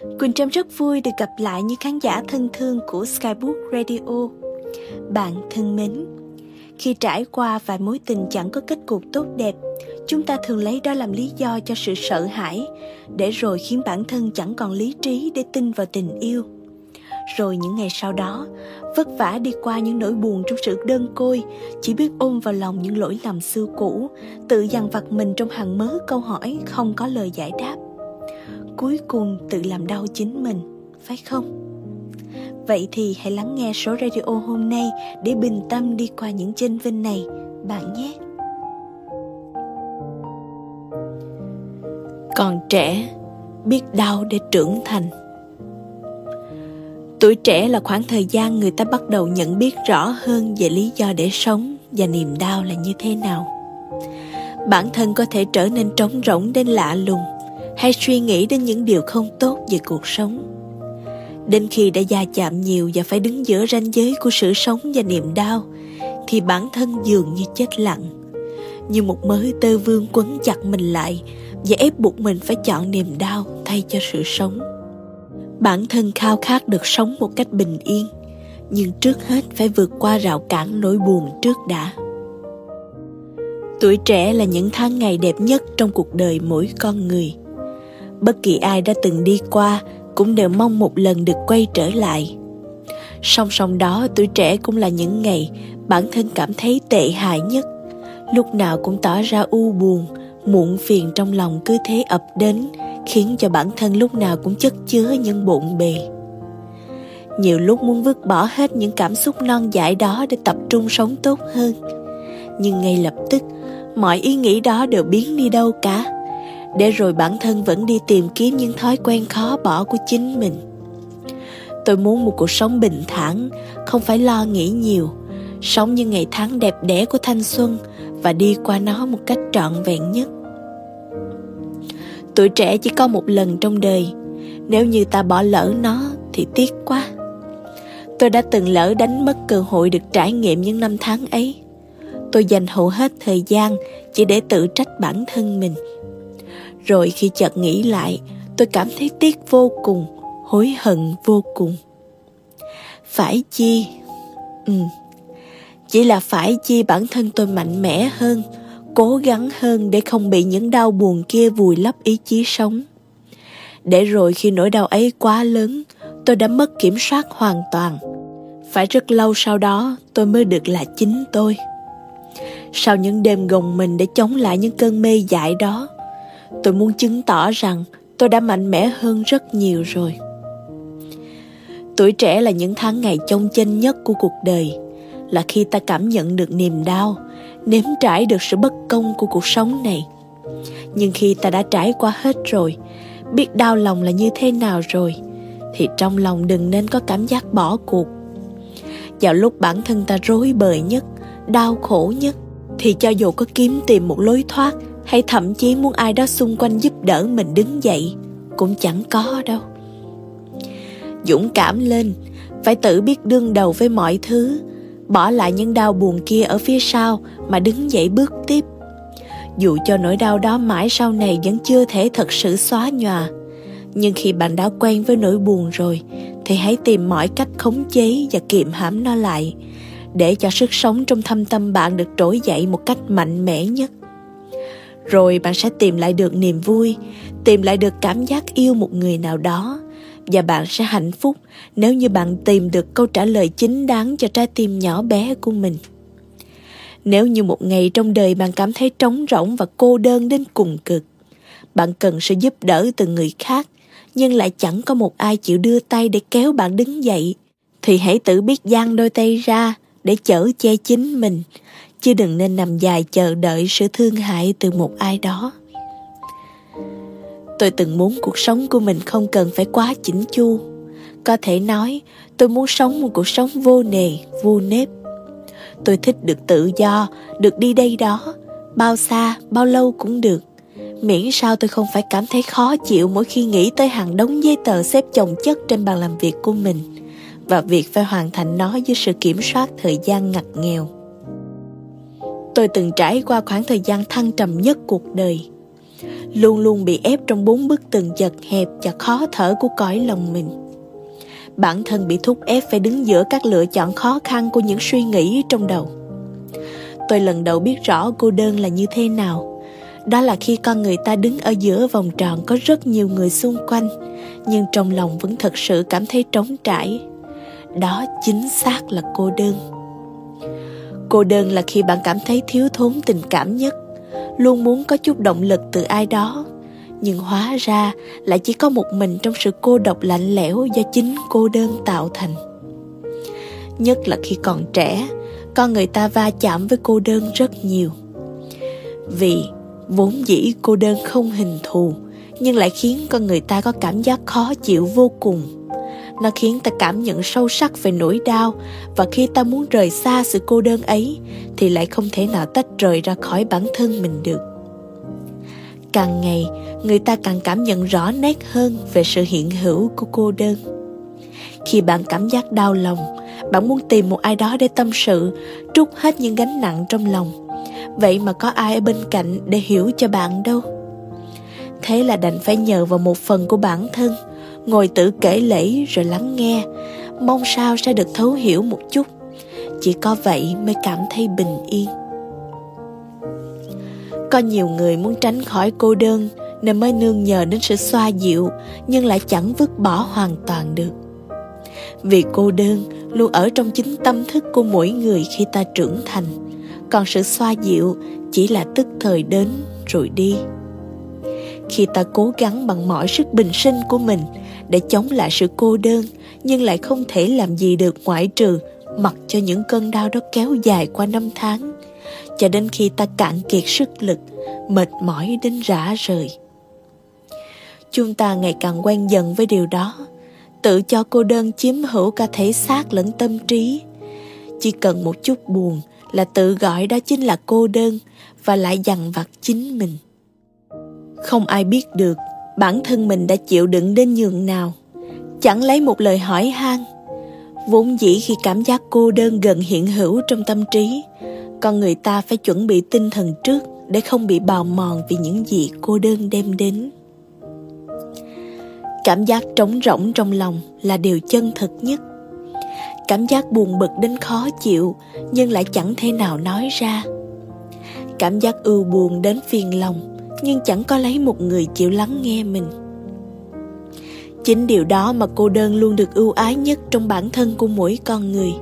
Quỳnh Trâm rất vui được gặp lại những khán giả thân thương của Skybook Radio. Bạn thân mến, khi trải qua vài mối tình chẳng có kết cục tốt đẹp, chúng ta thường lấy đó làm lý do cho sự sợ hãi, để rồi khiến bản thân chẳng còn lý trí để tin vào tình yêu. Rồi những ngày sau đó, vất vả đi qua những nỗi buồn trong sự đơn côi, chỉ biết ôm vào lòng những lỗi lầm xưa cũ, tự dằn vặt mình trong hàng mớ câu hỏi không có lời giải đáp cuối cùng tự làm đau chính mình, phải không? Vậy thì hãy lắng nghe số radio hôm nay để bình tâm đi qua những chênh vinh này, bạn nhé. Còn trẻ, biết đau để trưởng thành. Tuổi trẻ là khoảng thời gian người ta bắt đầu nhận biết rõ hơn về lý do để sống và niềm đau là như thế nào. Bản thân có thể trở nên trống rỗng đến lạ lùng hay suy nghĩ đến những điều không tốt về cuộc sống. Đến khi đã gia chạm nhiều và phải đứng giữa ranh giới của sự sống và niềm đau, thì bản thân dường như chết lặng. Như một mớ tơ vương quấn chặt mình lại và ép buộc mình phải chọn niềm đau thay cho sự sống. Bản thân khao khát được sống một cách bình yên, nhưng trước hết phải vượt qua rào cản nỗi buồn trước đã. Tuổi trẻ là những tháng ngày đẹp nhất trong cuộc đời mỗi con người bất kỳ ai đã từng đi qua cũng đều mong một lần được quay trở lại. Song song đó, tuổi trẻ cũng là những ngày bản thân cảm thấy tệ hại nhất. Lúc nào cũng tỏ ra u buồn, muộn phiền trong lòng cứ thế ập đến, khiến cho bản thân lúc nào cũng chất chứa những bộn bề. Nhiều lúc muốn vứt bỏ hết những cảm xúc non dại đó để tập trung sống tốt hơn. Nhưng ngay lập tức, mọi ý nghĩ đó đều biến đi đâu cả để rồi bản thân vẫn đi tìm kiếm những thói quen khó bỏ của chính mình. Tôi muốn một cuộc sống bình thản, không phải lo nghĩ nhiều, sống như ngày tháng đẹp đẽ của thanh xuân và đi qua nó một cách trọn vẹn nhất. Tuổi trẻ chỉ có một lần trong đời, nếu như ta bỏ lỡ nó thì tiếc quá. Tôi đã từng lỡ đánh mất cơ hội được trải nghiệm những năm tháng ấy. Tôi dành hầu hết thời gian chỉ để tự trách bản thân mình rồi khi chợt nghĩ lại, tôi cảm thấy tiếc vô cùng, hối hận vô cùng. Phải chi? Ừ, chỉ là phải chi bản thân tôi mạnh mẽ hơn, cố gắng hơn để không bị những đau buồn kia vùi lấp ý chí sống. Để rồi khi nỗi đau ấy quá lớn, tôi đã mất kiểm soát hoàn toàn. Phải rất lâu sau đó tôi mới được là chính tôi. Sau những đêm gồng mình để chống lại những cơn mê dại đó, tôi muốn chứng tỏ rằng tôi đã mạnh mẽ hơn rất nhiều rồi. Tuổi trẻ là những tháng ngày trông chênh nhất của cuộc đời, là khi ta cảm nhận được niềm đau, nếm trải được sự bất công của cuộc sống này. Nhưng khi ta đã trải qua hết rồi, biết đau lòng là như thế nào rồi, thì trong lòng đừng nên có cảm giác bỏ cuộc. Vào lúc bản thân ta rối bời nhất, đau khổ nhất, thì cho dù có kiếm tìm một lối thoát hay thậm chí muốn ai đó xung quanh giúp đỡ mình đứng dậy, cũng chẳng có đâu. Dũng cảm lên, phải tự biết đương đầu với mọi thứ, bỏ lại những đau buồn kia ở phía sau mà đứng dậy bước tiếp. Dù cho nỗi đau đó mãi sau này vẫn chưa thể thật sự xóa nhòa, nhưng khi bạn đã quen với nỗi buồn rồi, thì hãy tìm mọi cách khống chế và kiềm hãm nó lại, để cho sức sống trong thâm tâm bạn được trỗi dậy một cách mạnh mẽ nhất rồi bạn sẽ tìm lại được niềm vui, tìm lại được cảm giác yêu một người nào đó. Và bạn sẽ hạnh phúc nếu như bạn tìm được câu trả lời chính đáng cho trái tim nhỏ bé của mình. Nếu như một ngày trong đời bạn cảm thấy trống rỗng và cô đơn đến cùng cực, bạn cần sự giúp đỡ từ người khác, nhưng lại chẳng có một ai chịu đưa tay để kéo bạn đứng dậy, thì hãy tự biết giang đôi tay ra để chở che chính mình chứ đừng nên nằm dài chờ đợi sự thương hại từ một ai đó. Tôi từng muốn cuộc sống của mình không cần phải quá chỉnh chu. Có thể nói, tôi muốn sống một cuộc sống vô nề, vô nếp. Tôi thích được tự do, được đi đây đó. Bao xa, bao lâu cũng được. Miễn sao tôi không phải cảm thấy khó chịu mỗi khi nghĩ tới hàng đống giấy tờ xếp chồng chất trên bàn làm việc của mình. Và việc phải hoàn thành nó dưới sự kiểm soát thời gian ngặt nghèo tôi từng trải qua khoảng thời gian thăng trầm nhất cuộc đời. Luôn luôn bị ép trong bốn bức tường chật hẹp và khó thở của cõi lòng mình. Bản thân bị thúc ép phải đứng giữa các lựa chọn khó khăn của những suy nghĩ trong đầu. Tôi lần đầu biết rõ cô đơn là như thế nào. Đó là khi con người ta đứng ở giữa vòng tròn có rất nhiều người xung quanh, nhưng trong lòng vẫn thật sự cảm thấy trống trải. Đó chính xác là cô đơn cô đơn là khi bạn cảm thấy thiếu thốn tình cảm nhất, luôn muốn có chút động lực từ ai đó. Nhưng hóa ra lại chỉ có một mình trong sự cô độc lạnh lẽo do chính cô đơn tạo thành. Nhất là khi còn trẻ, con người ta va chạm với cô đơn rất nhiều. Vì vốn dĩ cô đơn không hình thù, nhưng lại khiến con người ta có cảm giác khó chịu vô cùng nó khiến ta cảm nhận sâu sắc về nỗi đau. Và khi ta muốn rời xa sự cô đơn ấy, thì lại không thể nào tách rời ra khỏi bản thân mình được. Càng ngày, người ta càng cảm nhận rõ nét hơn về sự hiện hữu của cô đơn. Khi bạn cảm giác đau lòng, bạn muốn tìm một ai đó để tâm sự, trút hết những gánh nặng trong lòng. Vậy mà có ai ở bên cạnh để hiểu cho bạn đâu? Thế là đành phải nhờ vào một phần của bản thân ngồi tự kể lễ rồi lắng nghe. Mong sao sẽ được thấu hiểu một chút. Chỉ có vậy mới cảm thấy bình yên. Có nhiều người muốn tránh khỏi cô đơn nên mới nương nhờ đến sự xoa dịu, nhưng lại chẳng vứt bỏ hoàn toàn được. Vì cô đơn, luôn ở trong chính tâm thức của mỗi người khi ta trưởng thành. Còn sự xoa dịu chỉ là tức thời đến rồi đi. Khi ta cố gắng bằng mọi sức bình sinh của mình để chống lại sự cô đơn, nhưng lại không thể làm gì được ngoại trừ mặc cho những cơn đau đó kéo dài qua năm tháng. Cho đến khi ta cạn kiệt sức lực, mệt mỏi đến rã rời. Chúng ta ngày càng quen dần với điều đó. Tự cho cô đơn chiếm hữu cả thể xác lẫn tâm trí. Chỉ cần một chút buồn là tự gọi đó chính là cô đơn và lại dằn vặt chính mình. Không ai biết được bản thân mình đã chịu đựng đến nhường nào? Chẳng lấy một lời hỏi han. Vốn dĩ khi cảm giác cô đơn gần hiện hữu trong tâm trí, con người ta phải chuẩn bị tinh thần trước để không bị bào mòn vì những gì cô đơn đem đến. Cảm giác trống rỗng trong lòng là điều chân thực nhất. Cảm giác buồn bực đến khó chịu, nhưng lại chẳng thể nào nói ra. Cảm giác ưu buồn đến phiền lòng nhưng chẳng có lấy một người chịu lắng nghe mình. Chính điều đó mà cô đơn luôn được ưu ái nhất trong bản thân của mỗi con người.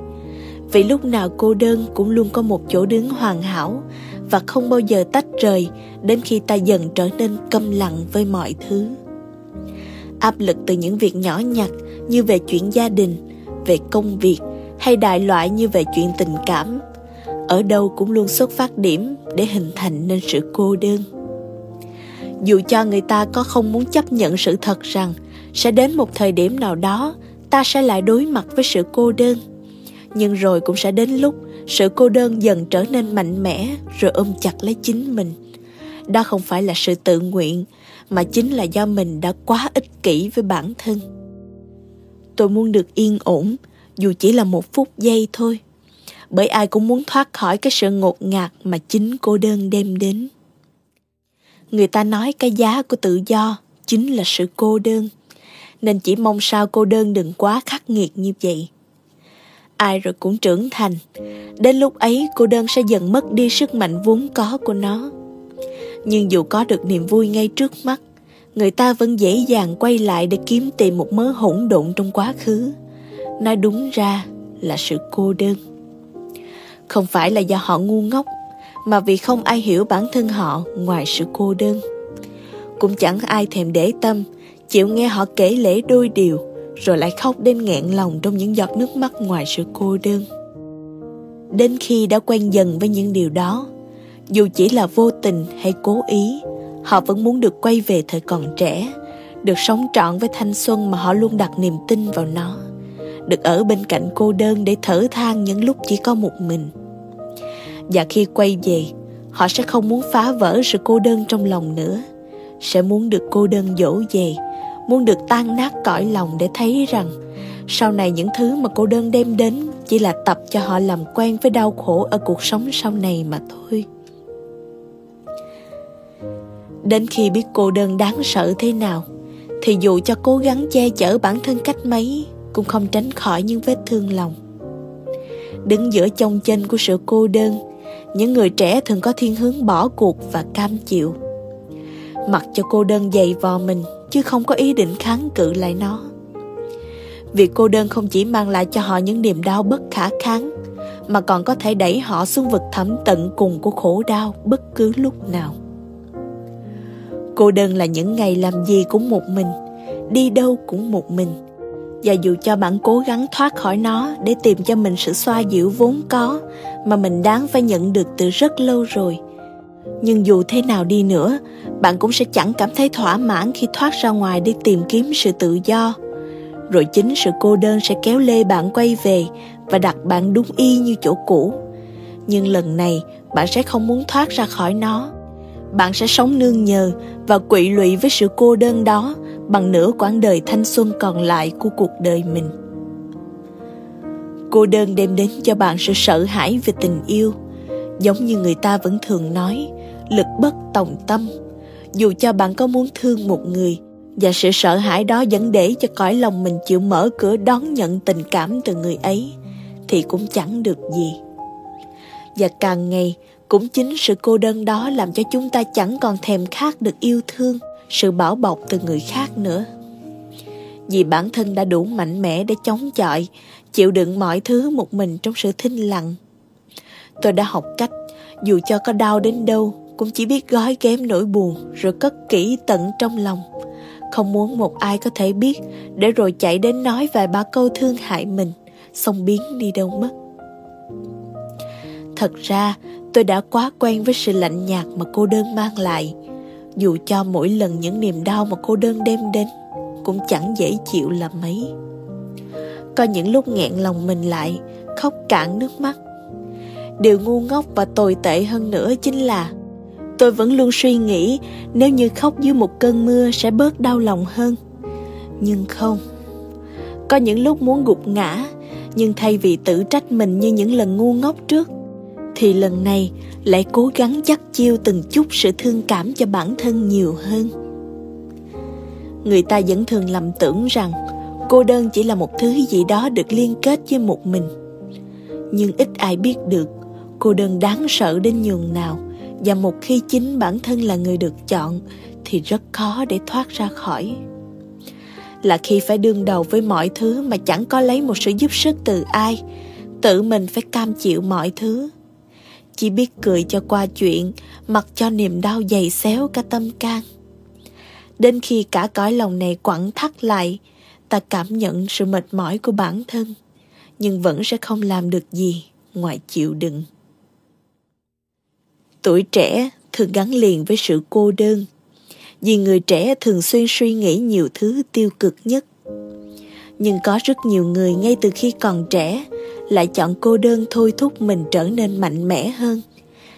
Vì lúc nào cô đơn cũng luôn có một chỗ đứng hoàn hảo và không bao giờ tách rời đến khi ta dần trở nên câm lặng với mọi thứ. Áp lực từ những việc nhỏ nhặt như về chuyện gia đình, về công việc hay đại loại như về chuyện tình cảm, ở đâu cũng luôn xuất phát điểm để hình thành nên sự cô đơn dù cho người ta có không muốn chấp nhận sự thật rằng sẽ đến một thời điểm nào đó, ta sẽ lại đối mặt với sự cô đơn. Nhưng rồi cũng sẽ đến lúc sự cô đơn dần trở nên mạnh mẽ rồi ôm chặt lấy chính mình. Đó không phải là sự tự nguyện, mà chính là do mình đã quá ích kỷ với bản thân. Tôi muốn được yên ổn, dù chỉ là một phút giây thôi. Bởi ai cũng muốn thoát khỏi cái sự ngột ngạt mà chính cô đơn đem đến người ta nói cái giá của tự do chính là sự cô đơn. Nên chỉ mong sao cô đơn đừng quá khắc nghiệt như vậy. Ai rồi cũng trưởng thành. Đến lúc ấy, cô đơn sẽ dần mất đi sức mạnh vốn có của nó. Nhưng dù có được niềm vui ngay trước mắt, người ta vẫn dễ dàng quay lại để kiếm tìm một mớ hỗn độn trong quá khứ. Nói đúng ra là sự cô đơn. Không phải là do họ ngu ngốc mà vì không ai hiểu bản thân họ ngoài sự cô đơn. Cũng chẳng ai thèm để tâm, chịu nghe họ kể lễ đôi điều, rồi lại khóc đến nghẹn lòng trong những giọt nước mắt ngoài sự cô đơn. Đến khi đã quen dần với những điều đó, dù chỉ là vô tình hay cố ý, họ vẫn muốn được quay về thời còn trẻ, được sống trọn với thanh xuân mà họ luôn đặt niềm tin vào nó, được ở bên cạnh cô đơn để thở than những lúc chỉ có một mình và khi quay về, họ sẽ không muốn phá vỡ sự cô đơn trong lòng nữa. Sẽ muốn được cô đơn dỗ về, muốn được tan nát cõi lòng để thấy rằng sau này những thứ mà cô đơn đem đến chỉ là tập cho họ làm quen với đau khổ ở cuộc sống sau này mà thôi. Đến khi biết cô đơn đáng sợ thế nào, Thì dù cho cố gắng che chở bản thân cách mấy, Cũng không tránh khỏi những vết thương lòng. Đứng giữa chông chân của sự cô đơn những người trẻ thường có thiên hướng bỏ cuộc và cam chịu. Mặc cho cô đơn dày vò mình, Chứ không có ý định kháng cự lại nó. Việc cô đơn không chỉ mang lại cho họ những niềm đau bất khả kháng, Mà còn có thể đẩy họ xuống vực thẳm tận cùng của khổ đau bất cứ lúc nào. Cô đơn là những ngày làm gì cũng một mình, Đi đâu cũng một mình. Và dù cho bạn cố gắng thoát khỏi nó Để tìm cho mình sự xoa dịu vốn có Mà mình đáng phải nhận được từ rất lâu rồi. Nhưng dù thế nào đi nữa, Bạn cũng sẽ chẳng cảm thấy thỏa mãn khi thoát ra ngoài đi tìm kiếm sự tự do. Rồi chính sự cô đơn sẽ kéo lê bạn quay về và đặt bạn đúng y như chỗ cũ. Nhưng lần này, bạn sẽ không muốn thoát ra khỏi nó. Bạn sẽ sống nương nhờ và quỵ lụy với sự cô đơn đó bằng nửa quãng đời thanh xuân còn lại của cuộc đời mình. Cô đơn đem đến cho bạn sự sợ hãi về tình yêu, giống như người ta vẫn thường nói, lực bất tòng tâm. Dù cho bạn có muốn thương một người, và sự sợ hãi đó dẫn để cho cõi lòng mình chịu mở cửa đón nhận tình cảm từ người ấy, thì cũng chẳng được gì. Và càng ngày, cũng chính sự cô đơn đó làm cho chúng ta chẳng còn thèm khát được yêu thương sự bảo bọc từ người khác nữa. Vì bản thân đã đủ mạnh mẽ để chống chọi, chịu đựng mọi thứ một mình trong sự thinh lặng. Tôi đã học cách, dù cho có đau đến đâu, cũng chỉ biết gói ghém nỗi buồn rồi cất kỹ tận trong lòng. Không muốn một ai có thể biết, để rồi chạy đến nói vài ba câu thương hại mình, xong biến đi đâu mất. Thật ra, tôi đã quá quen với sự lạnh nhạt mà cô đơn mang lại dù cho mỗi lần những niềm đau mà cô đơn đem đến cũng chẳng dễ chịu là mấy. Có những lúc nghẹn lòng mình lại, khóc cạn nước mắt. Điều ngu ngốc và tồi tệ hơn nữa chính là tôi vẫn luôn suy nghĩ nếu như khóc dưới một cơn mưa sẽ bớt đau lòng hơn. Nhưng không, có những lúc muốn gục ngã, nhưng thay vì tự trách mình như những lần ngu ngốc trước thì lần này lại cố gắng dắt chiêu từng chút sự thương cảm cho bản thân nhiều hơn. Người ta vẫn thường lầm tưởng rằng cô đơn chỉ là một thứ gì đó được liên kết với một mình. Nhưng ít ai biết được, cô đơn đáng sợ đến nhường nào và một khi chính bản thân là người được chọn thì rất khó để thoát ra khỏi. Là khi phải đương đầu với mọi thứ mà chẳng có lấy một sự giúp sức từ ai, tự mình phải cam chịu mọi thứ chỉ biết cười cho qua chuyện, mặc cho niềm đau dày xéo cả tâm can. Đến khi cả cõi lòng này quặn thắt lại, ta cảm nhận sự mệt mỏi của bản thân, nhưng vẫn sẽ không làm được gì ngoài chịu đựng. Tuổi trẻ thường gắn liền với sự cô đơn, vì người trẻ thường xuyên suy nghĩ nhiều thứ tiêu cực nhất. Nhưng có rất nhiều người ngay từ khi còn trẻ lại chọn cô đơn thôi thúc mình trở nên mạnh mẽ hơn.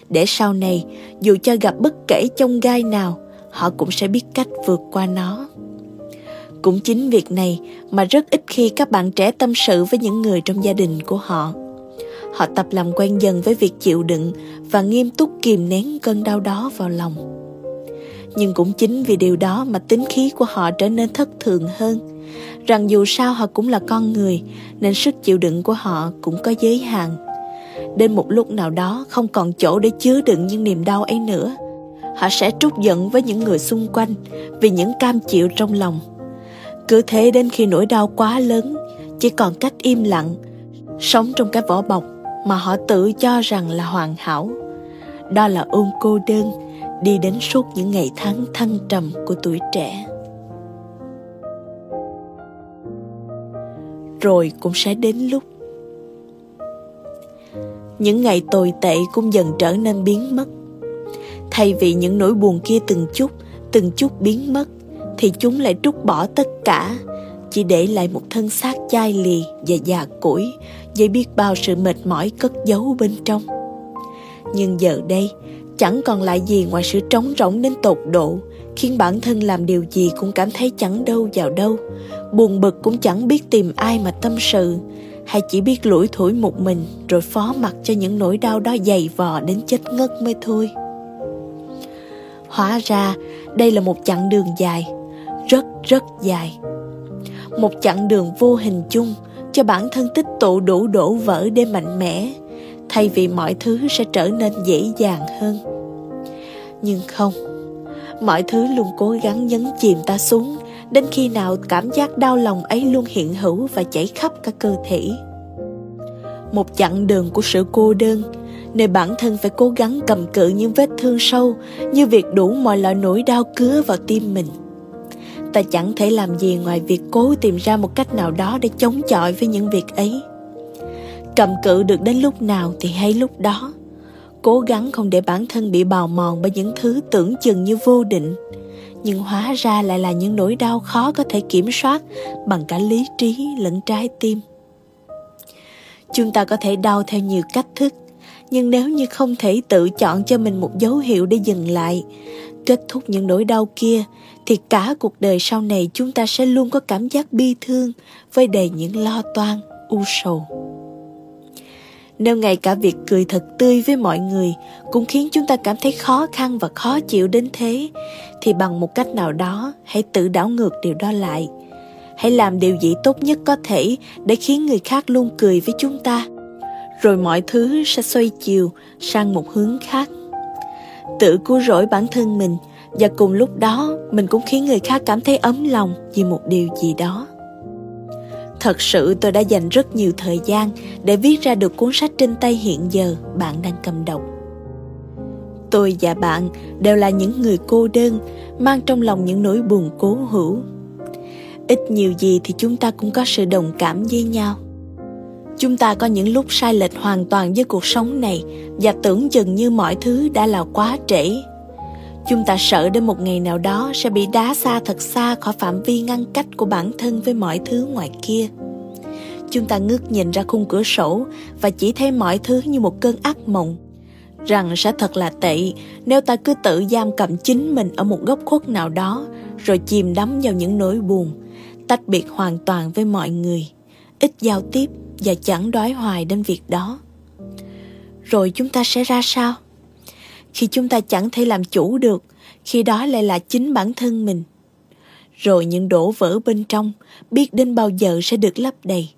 Để sau này, dù cho gặp bất kể chông gai nào, họ cũng sẽ biết cách vượt qua nó. Cũng chính việc này mà rất ít khi các bạn trẻ tâm sự với những người trong gia đình của họ. Họ tập làm quen dần với việc chịu đựng và nghiêm túc kìm nén cơn đau đó vào lòng. Nhưng cũng chính vì điều đó mà tính khí của họ trở nên thất thường hơn rằng dù sao họ cũng là con người, nên sức chịu đựng của họ cũng có giới hạn. Đến một lúc nào đó, không còn chỗ để chứa đựng những niềm đau ấy nữa. Họ sẽ trút giận với những người xung quanh vì những cam chịu trong lòng. Cứ thế đến khi nỗi đau quá lớn, chỉ còn cách im lặng, sống trong cái vỏ bọc mà họ tự cho rằng là hoàn hảo. Đó là ôm cô đơn đi đến suốt những ngày tháng thăng trầm của tuổi trẻ. Rồi cũng sẽ đến lúc. Những ngày tồi tệ cũng dần trở nên biến mất. Thay vì những nỗi buồn kia từng chút từng chút biến mất, thì chúng lại trút bỏ tất cả, chỉ để lại một thân xác chai lì và già cỗi với biết bao sự mệt mỏi cất giấu bên trong. Nhưng giờ đây, chẳng còn lại gì ngoài sự trống rỗng đến tột độ khiến bản thân làm điều gì cũng cảm thấy chẳng đâu vào đâu buồn bực cũng chẳng biết tìm ai mà tâm sự hay chỉ biết lủi thủi một mình rồi phó mặc cho những nỗi đau đó dày vò đến chết ngất mới thôi Hóa ra đây là một chặng đường dài, rất rất dài. Một chặng đường vô hình chung cho bản thân tích tụ đủ đổ vỡ để mạnh mẽ, thay vì mọi thứ sẽ trở nên dễ dàng hơn. Nhưng không, mọi thứ luôn cố gắng nhấn chìm ta xuống đến khi nào cảm giác đau lòng ấy luôn hiện hữu và chảy khắp cả cơ thể. Một chặng đường của sự cô đơn, nơi bản thân phải cố gắng cầm cự những vết thương sâu như việc đủ mọi loại nỗi đau cứa vào tim mình. Ta chẳng thể làm gì ngoài việc cố tìm ra một cách nào đó để chống chọi với những việc ấy. Cầm cự được đến lúc nào thì hay lúc đó. Cố gắng không để bản thân bị bào mòn bởi những thứ tưởng chừng như vô định, nhưng hóa ra lại là những nỗi đau khó có thể kiểm soát bằng cả lý trí lẫn trái tim. Chúng ta có thể đau theo nhiều cách thức, nhưng nếu như không thể tự chọn cho mình một dấu hiệu để dừng lại, kết thúc những nỗi đau kia, thì cả cuộc đời sau này chúng ta sẽ luôn có cảm giác bi thương với đầy những lo toan, u sầu. Nếu ngay cả việc cười thật tươi với mọi người cũng khiến chúng ta cảm thấy khó khăn và khó chịu đến thế, thì bằng một cách nào đó hãy tự đảo ngược điều đó lại. Hãy làm điều gì tốt nhất có thể để khiến người khác luôn cười với chúng ta. Rồi mọi thứ sẽ xoay chiều sang một hướng khác. Tự cứu rỗi bản thân mình và cùng lúc đó mình cũng khiến người khác cảm thấy ấm lòng vì một điều gì đó. Thật sự tôi đã dành rất nhiều thời gian để viết ra được cuốn sách trên tay hiện giờ bạn đang cầm đọc. Tôi và bạn đều là những người cô đơn, mang trong lòng những nỗi buồn cố hữu. Ít nhiều gì thì chúng ta cũng có sự đồng cảm với nhau. Chúng ta có những lúc sai lệch hoàn toàn với cuộc sống này và tưởng chừng như mọi thứ đã là quá trễ. Chúng ta sợ đến một ngày nào đó sẽ bị đá xa thật xa khỏi phạm vi ngăn cách của bản thân với mọi thứ ngoài kia. Chúng ta ngước nhìn ra khung cửa sổ và chỉ thấy mọi thứ như một cơn ác mộng. Rằng sẽ thật là tệ nếu ta cứ tự giam cầm chính mình ở một góc khuất nào đó rồi chìm đắm vào những nỗi buồn, tách biệt hoàn toàn với mọi người, ít giao tiếp và chẳng đói hoài đến việc đó. Rồi chúng ta sẽ ra sao? Khi chúng ta chẳng thể làm chủ được, khi đó lại là chính bản thân mình. Rồi những đổ vỡ bên trong, biết đến bao giờ sẽ được lấp đầy.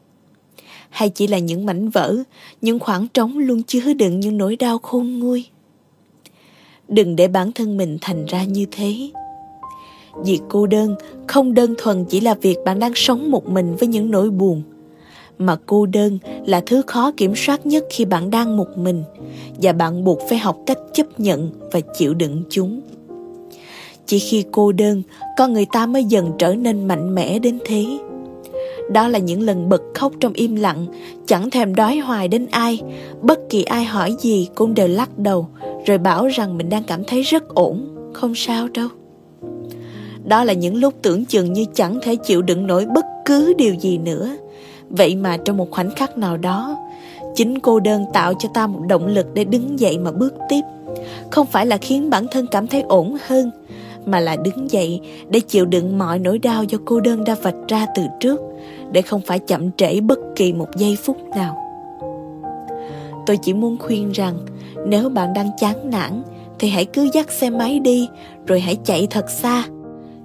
Hay chỉ là những mảnh vỡ, những khoảng trống luôn chứa đựng những nỗi đau khôn nguôi. Đừng để bản thân mình thành ra như thế. Việc cô đơn không đơn thuần chỉ là việc bạn đang sống một mình với những nỗi buồn mà cô đơn là thứ khó kiểm soát nhất khi bạn đang một mình, và bạn buộc phải học cách chấp nhận và chịu đựng chúng. Chỉ khi cô đơn, con người ta mới dần trở nên mạnh mẽ đến thế. Đó là những lần bật khóc trong im lặng, chẳng thèm đói hoài đến ai. Bất kỳ ai hỏi gì cũng đều lắc đầu, rồi bảo rằng mình đang cảm thấy rất ổn, không sao đâu. Đó là những lúc tưởng chừng như chẳng thể chịu đựng nổi bất cứ điều gì nữa. Vậy mà trong một khoảnh khắc nào đó, chính cô đơn tạo cho ta một động lực để đứng dậy mà bước tiếp. Không phải là khiến bản thân cảm thấy ổn hơn, mà là đứng dậy để chịu đựng mọi nỗi đau do cô đơn đã vạch ra từ trước, để không phải chậm trễ bất kỳ một giây phút nào. Tôi chỉ muốn khuyên rằng, nếu bạn đang chán nản, thì hãy cứ dắt xe máy đi, rồi hãy chạy thật xa.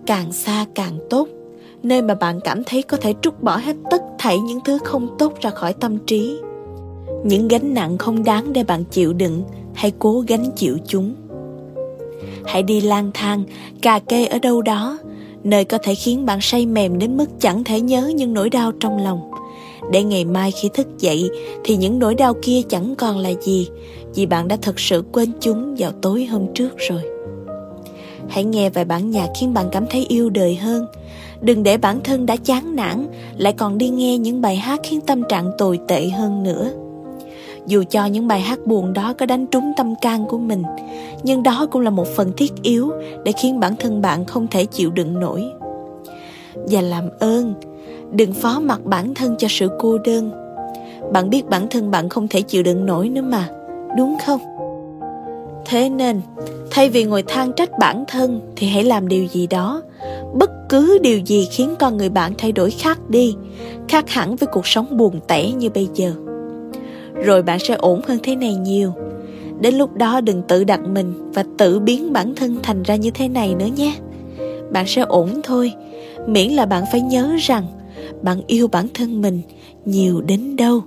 Càng xa càng tốt nơi mà bạn cảm thấy có thể trút bỏ hết tất thảy những thứ không tốt ra khỏi tâm trí. Những gánh nặng không đáng để bạn chịu đựng, hãy cố gánh chịu chúng. Hãy đi lang thang, cà kê ở đâu đó, nơi có thể khiến bạn say mềm đến mức chẳng thể nhớ những nỗi đau trong lòng. Để ngày mai khi thức dậy, thì những nỗi đau kia chẳng còn là gì, vì bạn đã thật sự quên chúng vào tối hôm trước rồi. Hãy nghe vài bản nhạc khiến bạn cảm thấy yêu đời hơn đừng để bản thân đã chán nản, lại còn đi nghe những bài hát khiến tâm trạng tồi tệ hơn nữa. Dù cho những bài hát buồn đó có đánh trúng tâm can của mình, nhưng đó cũng là một phần thiết yếu để khiến bản thân bạn không thể chịu đựng nổi. Và làm ơn, đừng phó mặc bản thân cho sự cô đơn. Bạn biết bản thân bạn không thể chịu đựng nổi nữa mà, đúng không? Thế nên, thay vì ngồi than trách bản thân thì hãy làm điều gì đó. Bất cứ điều gì khiến con người bạn thay đổi khác đi, khác hẳn với cuộc sống buồn tẻ như bây giờ. Rồi bạn sẽ ổn hơn thế này nhiều. Đến lúc đó đừng tự đặt mình và tự biến bản thân thành ra như thế này nữa nhé. Bạn sẽ ổn thôi, miễn là bạn phải nhớ rằng bạn yêu bản thân mình nhiều đến đâu.